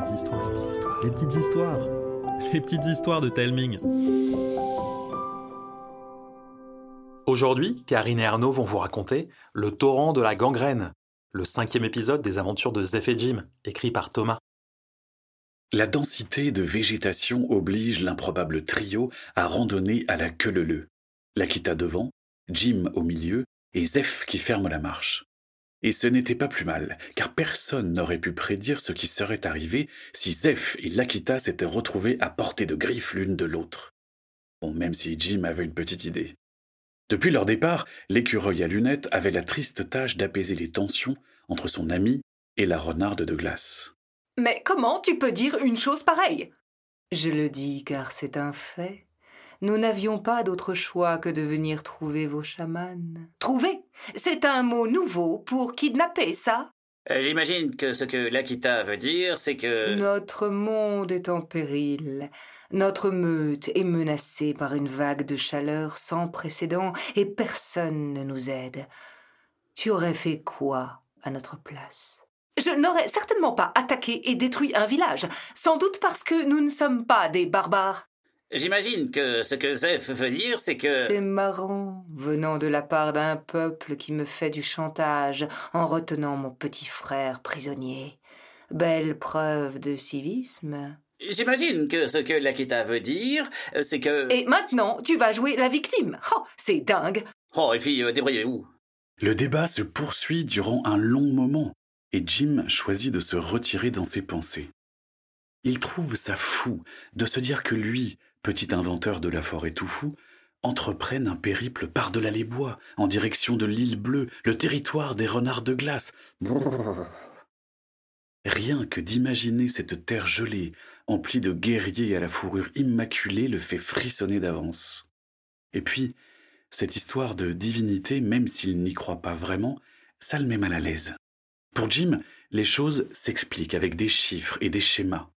petites histoires, petites histoires, les petites histoires, les petites histoires de Telming. Aujourd'hui, Karine et Arnaud vont vous raconter Le torrent de la gangrène, le cinquième épisode des aventures de Zeph et Jim, écrit par Thomas. La densité de végétation oblige l'improbable trio à randonner à la queue leu L'Akita devant, Jim au milieu et Zeph qui ferme la marche. Et ce n'était pas plus mal, car personne n'aurait pu prédire ce qui serait arrivé si Zeph et Lakita s'étaient retrouvés à portée de griffes l'une de l'autre. Bon, même si Jim avait une petite idée. Depuis leur départ, l'écureuil à lunettes avait la triste tâche d'apaiser les tensions entre son ami et la renarde de glace. Mais comment tu peux dire une chose pareille? Je le dis car c'est un fait. Nous n'avions pas d'autre choix que de venir trouver vos chamans. Trouver? C'est un mot nouveau pour kidnapper, ça? Euh, J'imagine que ce que l'Akita veut dire, c'est que... Notre monde est en péril. Notre meute est menacée par une vague de chaleur sans précédent et personne ne nous aide. Tu aurais fait quoi à notre place? Je n'aurais certainement pas attaqué et détruit un village, sans doute parce que nous ne sommes pas des barbares. J'imagine que ce que Zeph veut dire, c'est que... C'est marrant, venant de la part d'un peuple qui me fait du chantage en retenant mon petit frère prisonnier. Belle preuve de civisme. J'imagine que ce que l'Akita veut dire, c'est que... Et maintenant, tu vas jouer la victime. Oh, c'est dingue. Oh, et puis, euh, débrouillez-vous. Le débat se poursuit durant un long moment, et Jim choisit de se retirer dans ses pensées. Il trouve ça fou de se dire que lui, petit inventeur de la forêt tout fou, entreprennent un périple par-delà les bois, en direction de l'île bleue, le territoire des renards de glace. Rien que d'imaginer cette terre gelée, emplie de guerriers à la fourrure immaculée, le fait frissonner d'avance. Et puis, cette histoire de divinité, même s'il n'y croit pas vraiment, ça le met mal à l'aise. Pour Jim, les choses s'expliquent avec des chiffres et des schémas.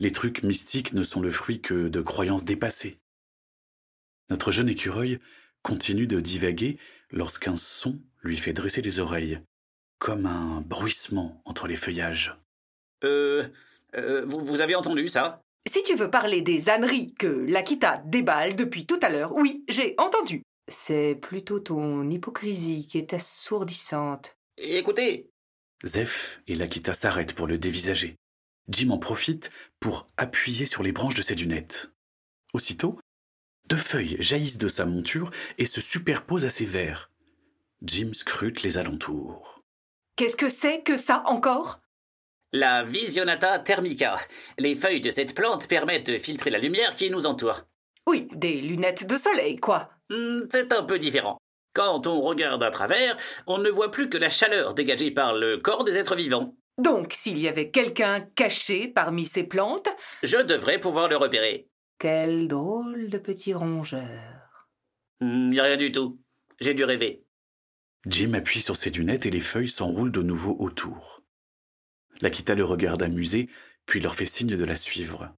Les trucs mystiques ne sont le fruit que de croyances dépassées. Notre jeune écureuil continue de divaguer lorsqu'un son lui fait dresser les oreilles, comme un bruissement entre les feuillages. Euh. euh vous, avez entendu ça? Si tu veux parler des âneries que l'Akita déballe depuis tout à l'heure, oui, j'ai entendu. C'est plutôt ton hypocrisie qui est assourdissante. Écoutez Zeph et l'Akita s'arrêtent pour le dévisager. Jim en profite pour appuyer sur les branches de ses lunettes. Aussitôt, deux feuilles jaillissent de sa monture et se superposent à ses verres. Jim scrute les alentours. Qu'est-ce que c'est que ça encore? La Visionata thermica. Les feuilles de cette plante permettent de filtrer la lumière qui nous entoure. Oui, des lunettes de soleil, quoi. Hmm, c'est un peu différent. Quand on regarde à travers, on ne voit plus que la chaleur dégagée par le corps des êtres vivants. Donc, s'il y avait quelqu'un caché parmi ces plantes, je devrais pouvoir le repérer. Quel drôle de petit rongeur. Il n'y a rien du tout. J'ai dû rêver. Jim appuie sur ses lunettes et les feuilles s'enroulent de nouveau autour. L'Akita le regarde amusé, puis leur fait signe de la suivre.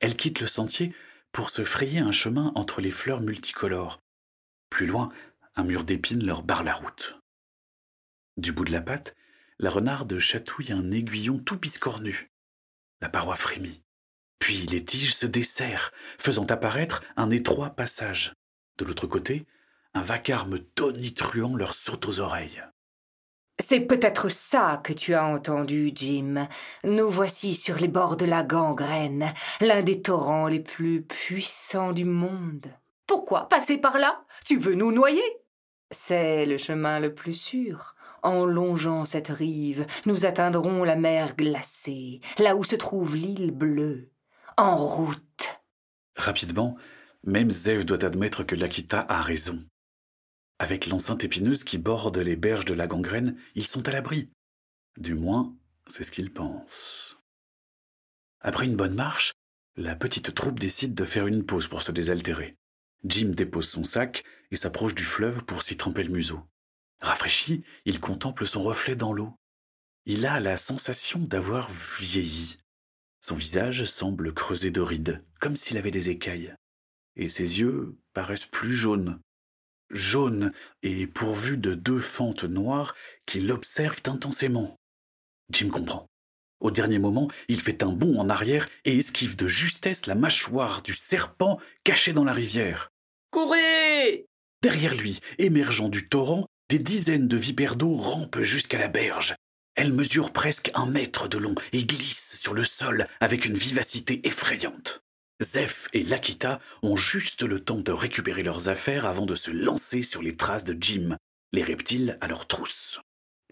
Elle quitte le sentier pour se frayer un chemin entre les fleurs multicolores. Plus loin, un mur d'épines leur barre la route. Du bout de la patte, la renarde chatouille un aiguillon tout biscornu. La paroi frémit. Puis les tiges se desserrent, faisant apparaître un étroit passage. De l'autre côté, un vacarme tonitruant leur saute aux oreilles. C'est peut-être ça que tu as entendu, Jim. Nous voici sur les bords de la gangrène, l'un des torrents les plus puissants du monde. Pourquoi passer par là? Tu veux nous noyer? C'est le chemin le plus sûr. En longeant cette rive, nous atteindrons la mer glacée, là où se trouve l'île bleue. En route. Rapidement, même Zev doit admettre que l'Akita a raison. Avec l'enceinte épineuse qui borde les berges de la gangrène, ils sont à l'abri. Du moins, c'est ce qu'ils pensent. Après une bonne marche, la petite troupe décide de faire une pause pour se désaltérer. Jim dépose son sac et s'approche du fleuve pour s'y tremper le museau. Rafraîchi, il contemple son reflet dans l'eau. Il a la sensation d'avoir vieilli. Son visage semble creusé de rides, comme s'il avait des écailles. Et ses yeux paraissent plus jaunes. Jaunes et pourvus de deux fentes noires qui l'observent intensément. Jim comprend. Au dernier moment, il fait un bond en arrière et esquive de justesse la mâchoire du serpent caché dans la rivière. Courez Derrière lui, émergeant du torrent, des dizaines de vipères d'eau rampent jusqu'à la berge. Elles mesurent presque un mètre de long et glissent sur le sol avec une vivacité effrayante. Zeph et Lakita ont juste le temps de récupérer leurs affaires avant de se lancer sur les traces de Jim, les reptiles à leur trousse.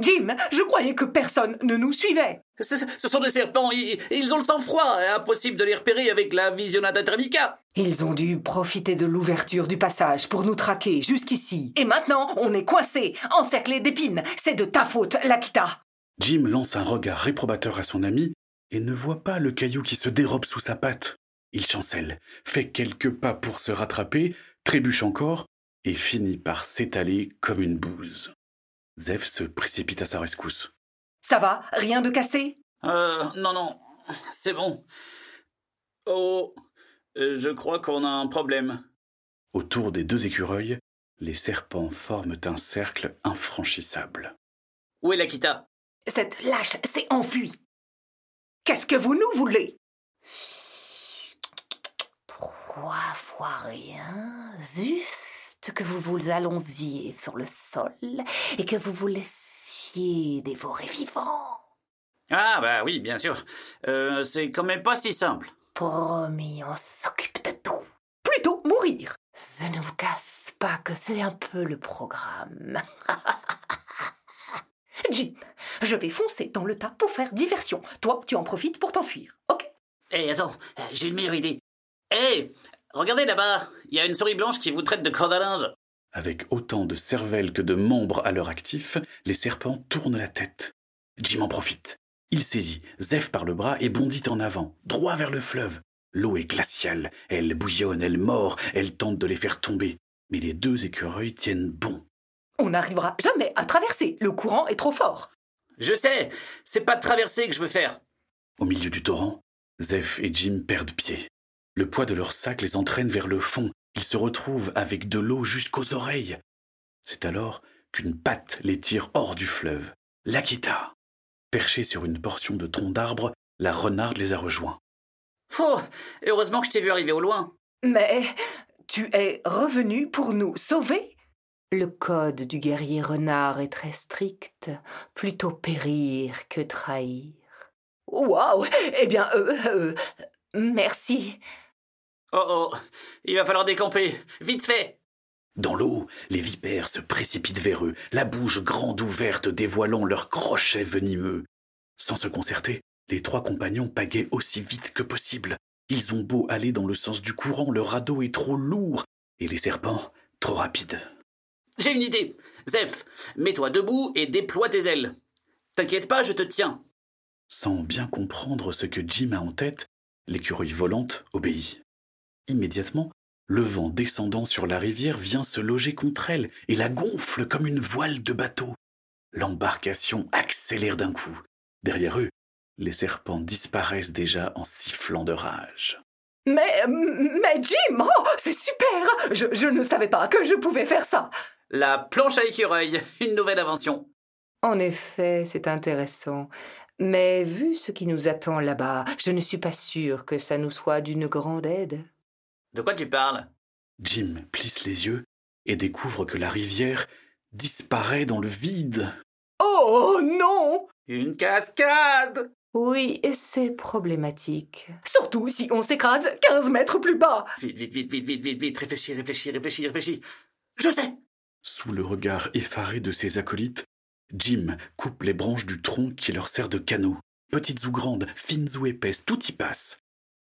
Jim, je croyais que personne ne nous suivait. ce, ce sont des serpents, ils, ils ont le sang-froid, impossible de les repérer avec la visionnata thermica. Ils ont dû profiter de l'ouverture du passage pour nous traquer jusqu'ici. Et maintenant, on est coincés, encerclés d'épines. C'est de ta faute, Lakita. Jim lance un regard réprobateur à son ami et ne voit pas le caillou qui se dérobe sous sa patte. Il chancelle, fait quelques pas pour se rattraper, trébuche encore et finit par s'étaler comme une bouse. Zeph se précipite à sa rescousse. Ça va Rien de cassé? Euh, non, non, c'est bon. Oh, euh, je crois qu'on a un problème. Autour des deux écureuils, les serpents forment un cercle infranchissable. Où est l'Akita Cette lâche s'est enfuie. Qu'est-ce que vous nous voulez? Trois fois rien, juste que vous vous allongiez sur le sol et que vous vous laissiez dévorer vivant. Ah bah oui, bien sûr. Euh, c'est quand même pas si simple. Promis, on s'occupe de tout. Plutôt mourir. Je ne vous casse pas que c'est un peu le programme. Jim, je vais foncer dans le tas pour faire diversion. Toi, tu en profites pour t'enfuir, ok? Eh, attends, euh, j'ai une meilleure idée. Eh, regardez là-bas, il y a une souris blanche qui vous traite de corde à linge. Avec autant de cervelle que de membres à leur actif, les serpents tournent la tête. Jim en profite. Il saisit Zeph par le bras et bondit en avant, droit vers le fleuve. L'eau est glaciale, elle bouillonne, elle mord, elle tente de les faire tomber. Mais les deux écureuils tiennent bon. On n'arrivera jamais à traverser. Le courant est trop fort. Je sais, c'est pas de traversée que je veux faire. Au milieu du torrent, Zeph et Jim perdent pied. Le poids de leur sac les entraîne vers le fond. Ils se retrouvent avec de l'eau jusqu'aux oreilles. C'est alors qu'une patte les tire hors du fleuve. L'Akita. Perchée sur une portion de tronc d'arbre, la renarde les a rejoints. Oh, heureusement que je t'ai vu arriver au loin. Mais tu es revenu pour nous sauver? Le code du guerrier renard est très strict. Plutôt périr que trahir. Waouh Eh bien, euh, euh, merci. Oh oh, il va falloir décamper, vite fait. Dans l'eau, les vipères se précipitent vers eux, la bouche grande ouverte dévoilant leurs crochets venimeux. Sans se concerter, les trois compagnons pagaient aussi vite que possible. Ils ont beau aller dans le sens du courant, le radeau est trop lourd et les serpents trop rapides. J'ai une idée. Zeph, mets-toi debout et déploie tes ailes. T'inquiète pas, je te tiens. Sans bien comprendre ce que Jim a en tête, l'écureuil volante obéit. Immédiatement, le vent descendant sur la rivière vient se loger contre elle et la gonfle comme une voile de bateau. L'embarcation accélère d'un coup. Derrière eux, les serpents disparaissent déjà en sifflant de rage. Mais, mais Jim, oh, c'est super je, je ne savais pas que je pouvais faire ça. La planche à écureuil, une nouvelle invention. En effet, c'est intéressant. Mais vu ce qui nous attend là-bas, je ne suis pas sûre que ça nous soit d'une grande aide. De quoi tu parles? Jim plisse les yeux et découvre que la rivière disparaît dans le vide. Oh non Une cascade Oui, c'est problématique. Surtout si on s'écrase 15 mètres plus bas. Vite, vite, vite, vite, vite, vite, vite, réfléchis, réfléchis, réfléchis, réfléchis. Je sais Sous le regard effaré de ses acolytes, Jim coupe les branches du tronc qui leur sert de canot. Petites ou grandes, fines ou épaisses, tout y passe.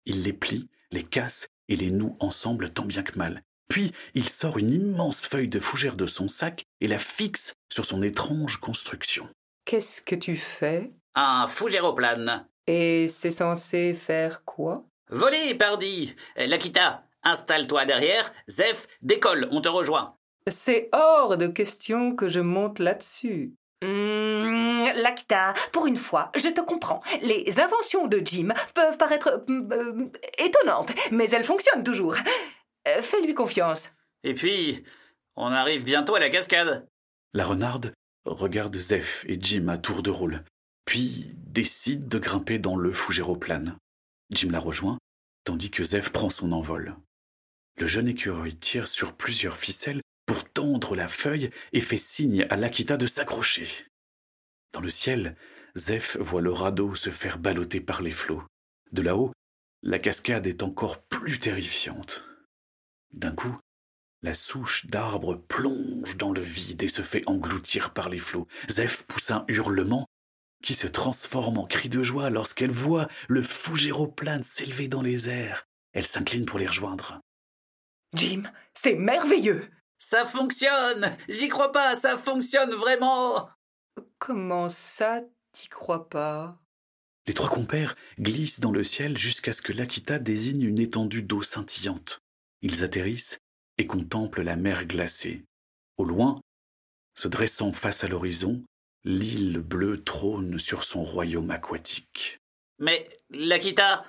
Il les plie, les casse et les noue ensemble tant bien que mal. Puis il sort une immense feuille de fougère de son sac et la fixe sur son étrange construction. Qu'est-ce que tu fais? Un fougéroplane. Et c'est censé faire quoi? Voler, pardi Lakita, installe-toi derrière. Zeph, décolle, on te rejoint. C'est hors de question que je monte là-dessus. Mmh, Lacta, pour une fois, je te comprends. Les inventions de Jim peuvent paraître euh, étonnantes, mais elles fonctionnent toujours. Euh, Fais-lui confiance. Et puis, on arrive bientôt à la cascade. La renarde regarde Zeph et Jim à tour de rôle, puis décide de grimper dans le fougéroplane. Jim la rejoint, tandis que Zeph prend son envol. Le jeune écureuil tire sur plusieurs ficelles pour tendre la feuille et fait signe à l'Akita de s'accrocher. Dans le ciel, Zeph voit le radeau se faire balloter par les flots. De là-haut, la cascade est encore plus terrifiante. D'un coup, la souche d'arbre plonge dans le vide et se fait engloutir par les flots. Zeph pousse un hurlement qui se transforme en cri de joie lorsqu'elle voit le fougéroplane s'élever dans les airs. Elle s'incline pour les rejoindre. Jim, c'est merveilleux Ça fonctionne J'y crois pas, ça fonctionne vraiment Comment ça, t'y crois pas? Les trois compères glissent dans le ciel jusqu'à ce que l'Akita désigne une étendue d'eau scintillante. Ils atterrissent et contemplent la mer glacée. Au loin, se dressant face à l'horizon, l'île bleue trône sur son royaume aquatique. Mais, Lakita,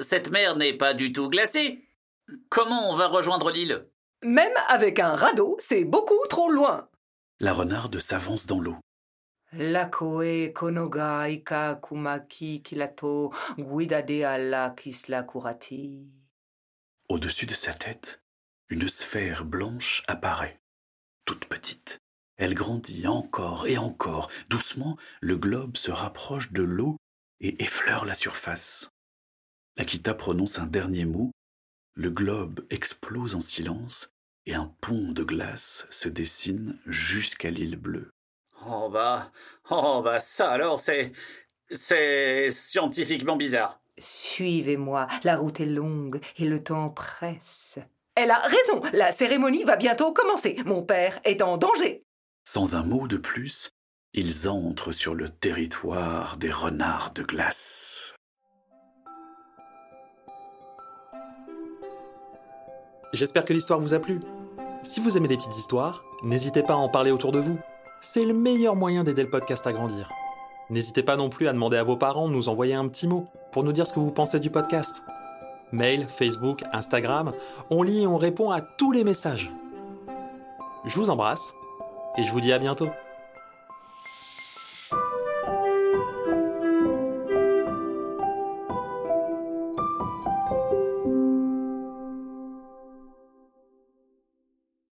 cette mer n'est pas du tout glacée. Comment on va rejoindre l'île? Même avec un radeau, c'est beaucoup trop loin. La renarde s'avance dans l'eau. Lakoe konoga ika kumaki kilato guidade ala kisla kurati. Au-dessus de sa tête, une sphère blanche apparaît, toute petite. Elle grandit encore et encore. Doucement, le globe se rapproche de l'eau et effleure la surface. L'Akita prononce un dernier mot. Le globe explose en silence et un pont de glace se dessine jusqu'à l'île bleue. Oh bah, oh bah ça alors c'est, c'est scientifiquement bizarre. Suivez-moi, la route est longue et le temps presse. Elle a raison, la cérémonie va bientôt commencer. Mon père est en danger. Sans un mot de plus, ils entrent sur le territoire des renards de glace. J'espère que l'histoire vous a plu. Si vous aimez les petites histoires, n'hésitez pas à en parler autour de vous. C'est le meilleur moyen d'aider le podcast à grandir. N'hésitez pas non plus à demander à vos parents de nous envoyer un petit mot pour nous dire ce que vous pensez du podcast. Mail, Facebook, Instagram, on lit et on répond à tous les messages. Je vous embrasse et je vous dis à bientôt.